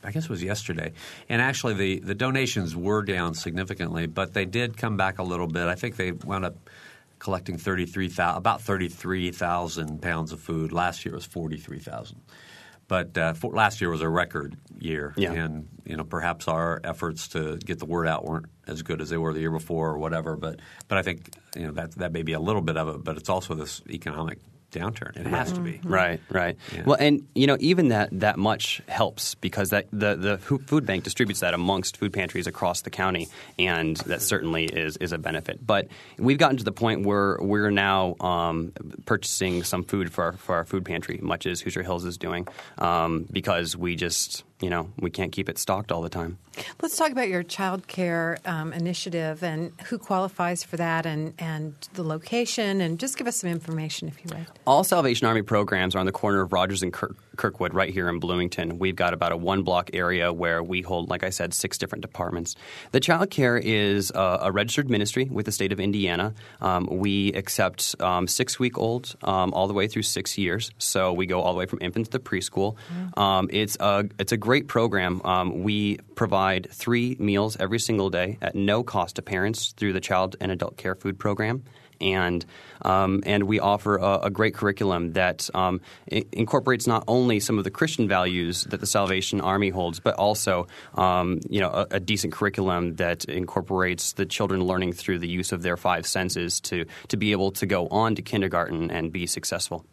I guess it was yesterday. And actually, the, the donations were down significantly, but they did come back a little bit. I think they wound up collecting 33, about 33,000 pounds of food. Last year it was 43,000. But uh, for, last year was a record year, yeah. and you know perhaps our efforts to get the word out weren't as good as they were the year before or whatever. But but I think you know that that may be a little bit of it. But it's also this economic downturn. It has to be. Mm-hmm. Right, right. Yeah. Well, and you know, even that that much helps because that the the food bank distributes that amongst food pantries across the county, and that certainly is is a benefit. But we've gotten to the point where we're now um, purchasing some food for our, for our food pantry, much as Hoosier Hills is doing, um, because we just you know, we can't keep it stocked all the time. Let's talk about your child care um, initiative and who qualifies for that and, and the location, and just give us some information if you would. All Salvation Army programs are on the corner of Rogers and Kirk, Kirkwood, right here in Bloomington. We've got about a one block area where we hold, like I said, six different departments. The child care is a, a registered ministry with the state of Indiana. Um, we accept um, six week olds um, all the way through six years. So we go all the way from infants to preschool. Um, it's a it's a great program. Um, we provide three meals every single day at no cost to parents through the Child and Adult Care Food Program and um, and we offer a, a great curriculum that um, incorporates not only some of the Christian values that the Salvation Army holds, but also um, you know a, a decent curriculum that incorporates the children learning through the use of their five senses to to be able to go on to kindergarten and be successful.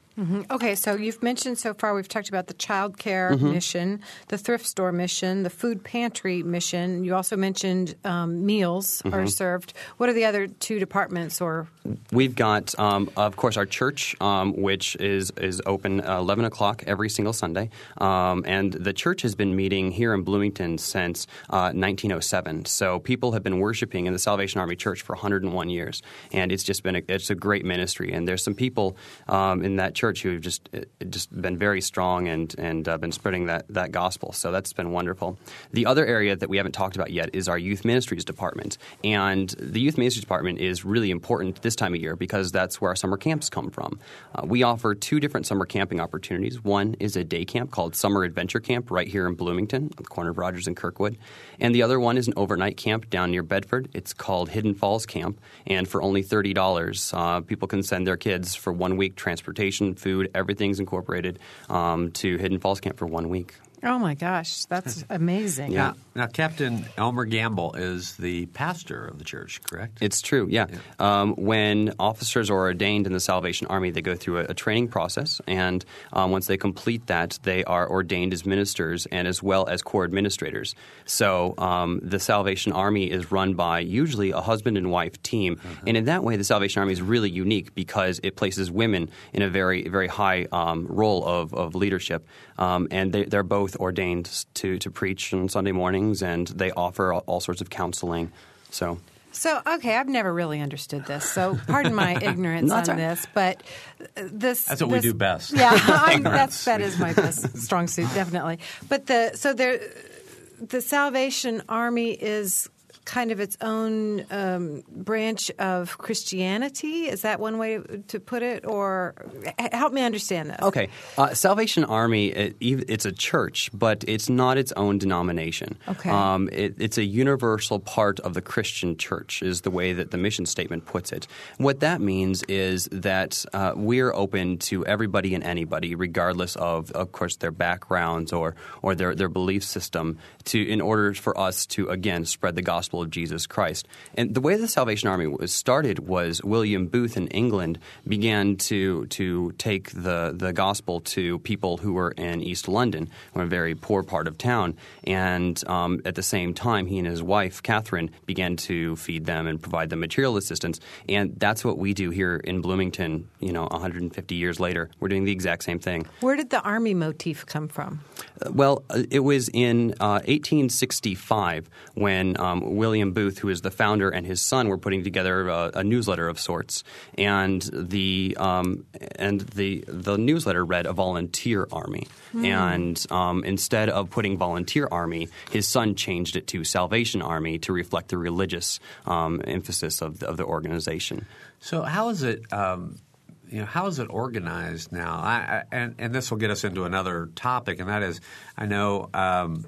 Okay, so you've mentioned so far we've talked about the child care Mm-hmm. mission, the thrift store mission, the food pantry mission. You also mentioned um, meals Mm-hmm. are served. What are the other two departments or We've got, um, of course, our church, um, which is is open uh, 11 o'clock every single Sunday, um, and the church has been meeting here in Bloomington since uh, 1907. So people have been worshiping in the Salvation Army Church for 101 years, and it's just been a, it's a great ministry. And there's some people um, in that church who have just uh, just been very strong and and uh, been spreading that that gospel. So that's been wonderful. The other area that we haven't talked about yet is our youth ministries department, and the youth ministries department is really important this time of year because that's where our summer camps come from. Uh, we offer two different summer camping opportunities. One is a day camp called Summer Adventure Camp right here in Bloomington, on the corner of Rogers and Kirkwood, and the other one is an overnight camp down near Bedford. It's called Hidden Falls Camp, and for only thirty dollars, uh, people can send their kids for one week, transportation, food, everything's incorporated um, to Hidden Falls Camp for one week. Oh my gosh, that's amazing. Now, now, Captain Elmer Gamble is the pastor of the church, correct? It's true, yeah. Um, when officers are ordained in the Salvation Army, they go through a, a training process, and um, once they complete that, they are ordained as ministers and as well as corps administrators. So um, the Salvation Army is run by usually a husband and wife team, and in that way, the Salvation Army is really unique because it places women in a very, very high um, role of, of leadership, um, and they, they're both ordained to, to preach on Sunday mornings, and they offer all, all sorts of counseling. So. So, okay, I've never really understood this. So, pardon my ignorance on That's all right. this, but uh, this That's what we do best. Yeah, I'm, that's that is my best strong suit, definitely. But the so there, the Salvation Army is kind of its own um, branch of Christianity. Is that one way to put it, or help me understand this? Okay, uh, Salvation Army, it, it's a church, but it's not its own denomination. Okay. Um, it, it's a universal part of the Christian church, is the way that the mission statement puts it. What that means is that uh, we're open to everybody and anybody, regardless of, of course, their backgrounds or, or their, their belief system, to in order for us to, again, spread the gospel of Jesus Christ. And the way the Salvation Army was started was William Booth in England began to to take the, the gospel to people who were in East London, a very poor part of town. And um, at the same time, he and his wife, Catherine, began to feed them and provide them material assistance. And that's what we do here in Bloomington, you know, 150 years later. We're doing the exact same thing. Where did the army motif come from? Uh, Well, uh, it was in uh, 1865 when um, William Booth, who is the founder, and his son were putting together a, a newsletter of sorts, and the um, and the the newsletter read a volunteer army, and um, instead of putting volunteer army, his son changed it to Salvation Army to reflect the religious um, emphasis of the, of the organization. So how is it? Um, you know, how is it organized now? I, I, and and this will get us into another topic, and that is, I know um,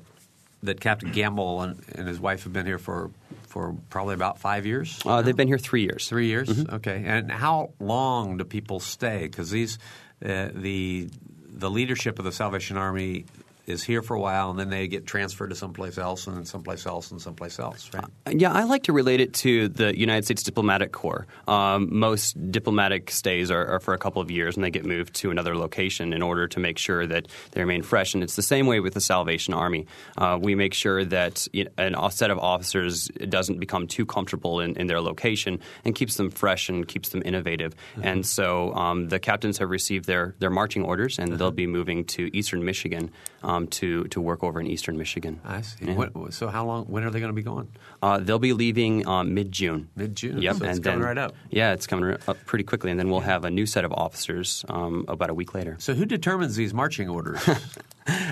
that Captain Gamble and, and his wife have been here for for probably about five years. Uh, they've been here three years. Three years, okay. And how long do people stay? Because these, uh, the the leadership of the Salvation Army is here for a while, and then they get transferred to someplace else, and then someplace else, and someplace else, right? Yeah, I like to relate it to the United States Diplomatic Corps. Um, most diplomatic stays are, are for a couple of years and they get moved to another location in order to make sure that they remain fresh. And it's the same way with the Salvation Army. Uh, we make sure that you know, an, a set of officers doesn't become too comfortable in, in their location and keeps them fresh and keeps them innovative. And so um, the captains have received their, their marching orders and they'll be moving to eastern Michigan um, um, to to work over in Eastern Michigan. I see. Yeah. What, so how long? When are they going to be going? Uh, they'll be leaving um, mid June. Mid June. Yep, So it's and coming then, right up. Yeah, it's coming up pretty quickly, and then we'll have a new set of officers um, about a week later. So who determines these marching orders?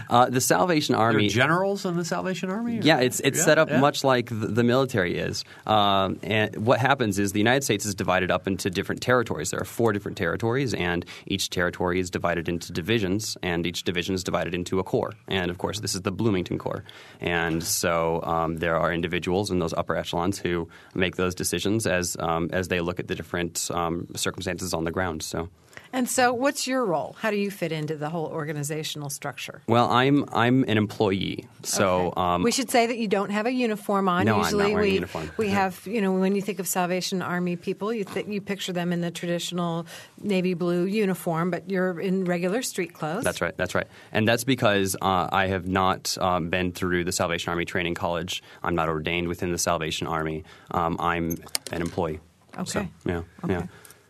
Uh, the Salvation There Army are generals in the Salvation Army? or- Yeah, it's it's Yeah, set up yeah. much like the, the military is. Um, and what happens is the United States is divided up into different territories. There are four different territories, and each territory is divided into divisions, and each division is divided into a corps. And of course, this is the Bloomington Corps. And so um, there are individuals in those upper echelons who make those decisions as um, as they look at the different um, circumstances on the ground. So. And so, what's your role? How do you fit into the whole organizational structure? Well, I'm I'm an employee, so Okay. um, we should say that you don't have a uniform on. No, I'm not Usually, wearing a we uniform. we Yeah. have you know when you think of Salvation Army people, you th- you picture them in the traditional navy blue uniform, but you're in regular street clothes. That's right. That's right. And that's because uh, I have not um, been through the Salvation Army Training College. I'm not ordained within the Salvation Army. Um, I'm an employee. Okay. So, yeah. Okay. Yeah.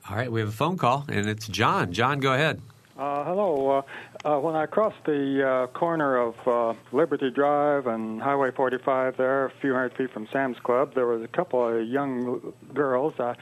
All right, we have a phone call, and it's John. John, go ahead. Uh, hello. Uh, uh, when I crossed the uh, corner of uh, Liberty Drive and Highway 45 there, a few hundred feet from Sam's Club, there was a couple of young girls. Uh,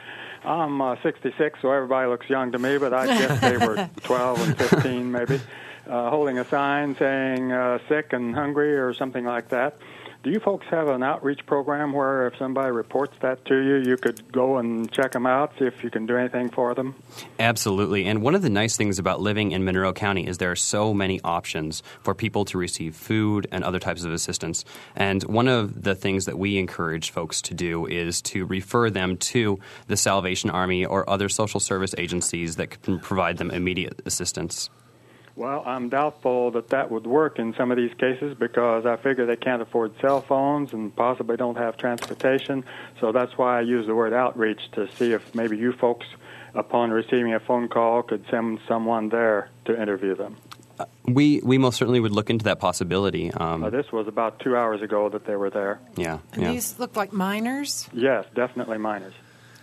I'm uh, 66, so everybody looks young to me, but I guess they were 12 and 15 maybe, uh, holding a sign saying uh, sick and hungry or something like that. Do you folks have an outreach program where if somebody reports that to you, you could go and check them out, see if you can do anything for them? Absolutely. And one of the nice things about living in Monroe County is there are so many options for people to receive food and other types of assistance. And one of the things that we encourage folks to do is to refer them to the Salvation Army or other social service agencies that can provide them immediate assistance. Well, I'm doubtful that that would work in some of these cases because I figure they can't afford cell phones and possibly don't have transportation. So that's why I use the word outreach to see if maybe you folks, upon receiving a phone call, could send someone there to interview them. We we most certainly would look into that possibility. Um, Uh, this was about two hours ago that they were there. yeah, And yeah. these look like minors. Yes, definitely minors.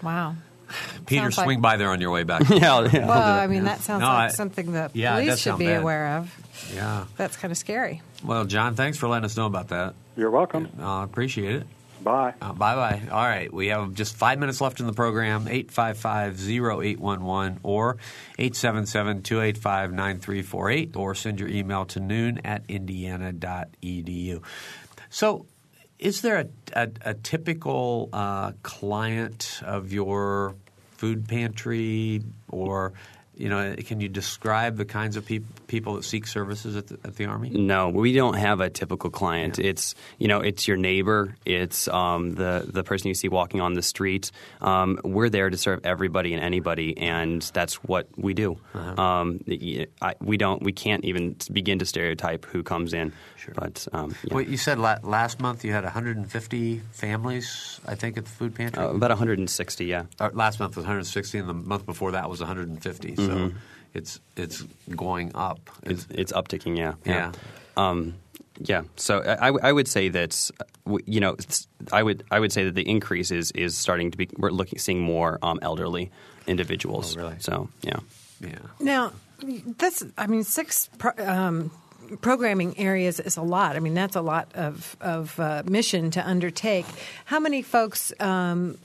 Wow. Peter, Sounds like- swing by there on your way back. yeah, yeah. Well, I mean that sounds No, like I- something that yeah, police should be bad. aware of. yeah. That's kind of scary. Well, John, thanks for letting us know about that. You're welcome. I appreciate it. Bye. Uh, bye bye. All right. We have just five minutes left in the program 855 0811 or 877 285 9348 or send your email to noon at indiana.edu. So, is there a, a, a typical uh, client of your food pantry or you know, can you describe the kinds of peop- people that seek services at the, at the Army? No, we don't have a typical client. It's you know, it's your neighbor. It's um, the the person you see walking on the street. Um, we're there to serve everybody and anybody, and that's what we do. Um, y- I, we don't. We can't even begin to stereotype who comes in. Sure. But um, yeah. Well, you said la- last month you had 150 families, I think, at the food pantry. Uh, about 160, yeah. Uh, last month was 160, and the month before that was 150. So it's it's going up. It's, it's upticking, yeah. Yeah. Um, yeah. So I, I would say that uh, you know I would I would say that the increase is is starting to be we're looking seeing more um, elderly individuals. Oh, really? So yeah. yeah. Now, that's I mean six pro- um, programming areas is a lot. I mean that's a lot of of uh, mission to undertake. How many folks? Um,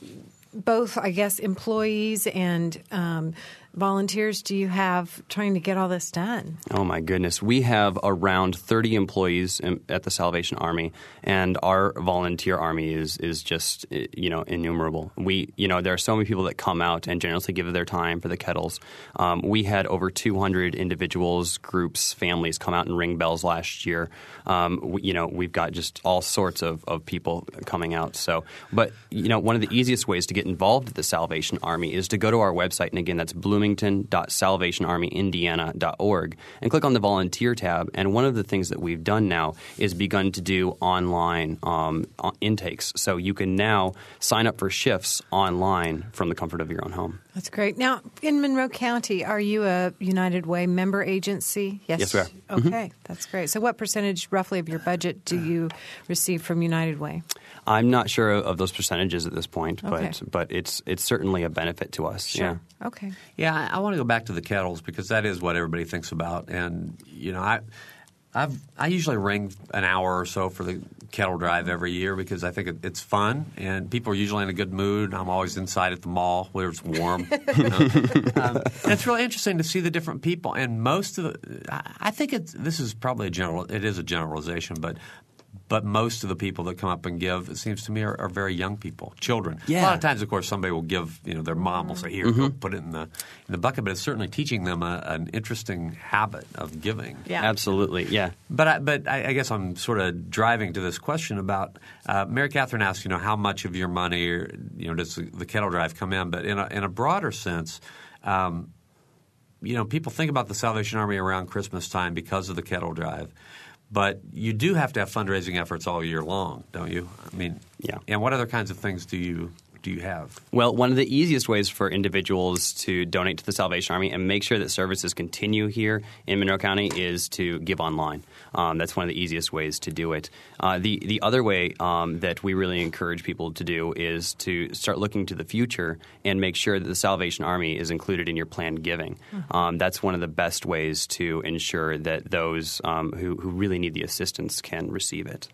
both, I guess, employees and um, volunteers do you have trying to get all this done? Oh my goodness, we have around 30 employees at the Salvation Army, and our volunteer army is is just eh, you know innumerable. We you know there are so many people that come out and generously give their time for the kettles. Um, we had over 200 individuals, groups, families come out and ring bells last year. Um, we, you know we've got just all sorts of, of people coming out. So, but you know one of the easiest ways to get involved at the Salvation Army is to go to our website, and again that's bloomington.salvationarmyindiana.org, and click on the volunteer tab. And one of the things that we've done now is begun to do online um, uh, intakes. So you can now sign up for shifts online from the comfort of your own home. That's great. Now, in Monroe County, are you a United Way member agency? Yes, we are. Okay, that's great. So, what percentage roughly of your budget do you receive from United Way? I'm not sure of those percentages at this point, Okay. but but it's it's certainly a benefit to us. Yeah. Okay. Yeah, I, I want to go back to the kettles because that is what everybody thinks about, and you know, I I've I usually ring an hour or so for the kettle drive every year because I think it, it's fun and people are usually in a good mood. I'm always inside at the mall where it's warm. you know. um, it's really interesting to see the different people and most of the. I, I think it's this is probably a general. It is a generalization, but. But most of the people that come up and give, it seems to me, are, are very young people, children. A lot of times, of course, somebody will give. You know, their mom will say, "Here, go put it in the in the bucket." But it's certainly teaching them a, an interesting habit of giving. Yeah. Absolutely, yeah. But I, but I, I guess I'm sort of driving to this question about uh, Mary Catherine asked, you know, how much of your money, or, you know, does the, the kettle drive come in? But in a, in a broader sense, um, you know, people think about the Salvation Army around Christmas time because of the kettle drive. But you do have to have fundraising efforts all year long, don't you? I mean, Yeah. And what other kinds of things do you do you have? Well, one of the easiest ways for individuals to donate to the Salvation Army and make sure that services continue here in Monroe County is to give online. Um, that's one of the easiest ways to do it. Uh, the the other way um, that we really encourage people to do is to start looking to the future and make sure that the Salvation Army is included in your planned giving. Um, that's one of the best ways to ensure that those um, who, who really need the assistance can receive it.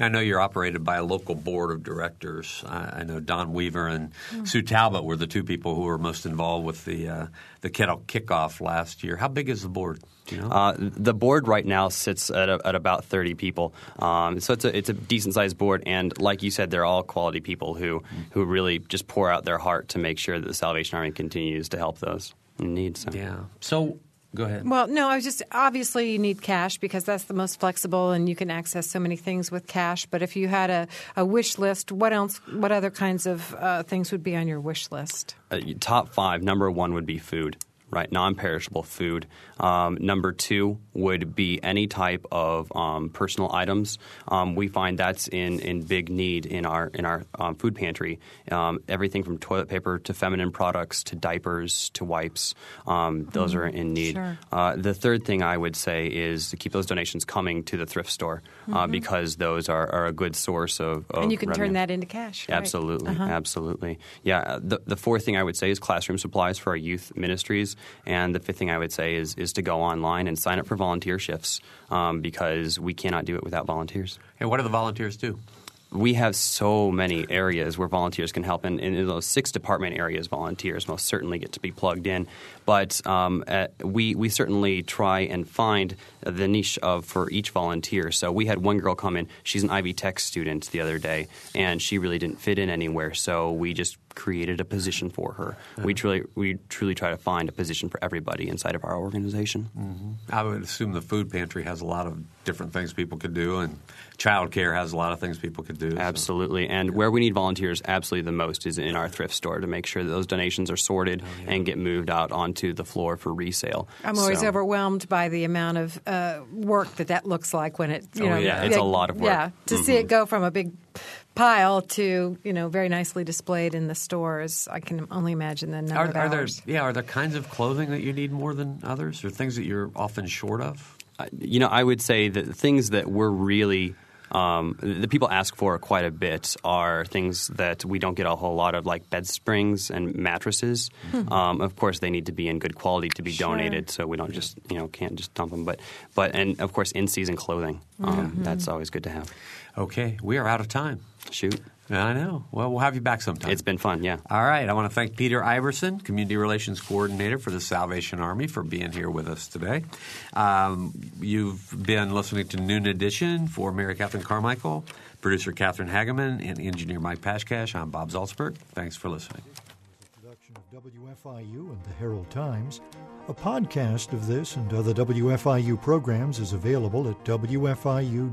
I know you're operated by a local board of directors. I, I know Don Weaver and Sue Talbot were the two people who were most involved with the uh, the kettle kickoff last year. How big is the board? Do you know? Uh, the board right now sits at, a, at about 30 people, um, so it's a, it's a decent sized board. And like you said, they're all quality people who who really just pour out their heart to make sure that the Salvation Army continues to help those in need. So. yeah. So go ahead. Well, no, I was just obviously you need cash because that's the most flexible and you can access so many things with cash. But if you had a, a wish list, what else? What other kinds of uh, things would be on your wish list? uh, top five, number one would be food, right? Non perishable food. Um, number two would be any type of um, personal items. Um, we find that's in, in big need in our in our um, food pantry. Um, everything from toilet paper to feminine products to diapers to wipes. Um, those are in need. sure. Uh, the third thing I would say is to keep those donations coming to the thrift store uh, because those are, are a good source of, of and you can revenue. turn that into cash. right? Absolutely, Uh-huh. absolutely. Yeah. uh, The, the fourth thing I would say is classroom supplies for our youth ministries, and the fifth thing I would say is is to go online and sign up for volunteer shifts um, because we cannot do it without volunteers. And what do the volunteers do? We have so many areas where volunteers can help, and in those six department areas, volunteers most certainly get to be plugged in. But um, uh, we we certainly try and find the niche of for each volunteer. So we had one girl come in; she's an Ivy Tech student the other day, and she really didn't fit in anywhere. So we just created a position for her. We truly we truly try to find a position for everybody inside of our organization. I would assume the food pantry has a lot of different things people could do, and childcare has a lot of things people could do. so- Absolutely. And where we need volunteers absolutely the most is in our thrift store to make sure that those donations are sorted and get moved out onto the floor for resale. I'm always So- overwhelmed by the amount of uh, work that that looks like when it. You Oh, know, yeah, it's a lot of work. Yeah, to see it go from a big pile to you know very nicely displayed in the stores, I can only imagine the number Are, of are there yeah? Are there kinds of clothing that you need more than others, or things that you're often short of? Uh, you know, I would say that the things that we're really um, the people ask for quite a bit are things that we don't get a whole lot of, like bed springs and mattresses. Um, of course, they need to be in good quality to be Sure. donated, so we don't just you know can't just dump them. But but and of course, in season clothing, um, that's always good to have. Okay, we are out of time. Shoot, I know. Well, we'll have you back sometime. it's been fun. Yeah. All right. I want to thank Peter Iverson, Community Relations Coordinator for the Salvation Army, for being here with us today. Um, you've been listening to Noon Edition for Mary Catherine Carmichael, producer Catherine Hageman, and engineer Mike Pashkash. I'm Bob Zaltsberg. Thanks for listening. production of WFIU and the Herald Times. A podcast of this and other WFIU programs is available at WFIU.org.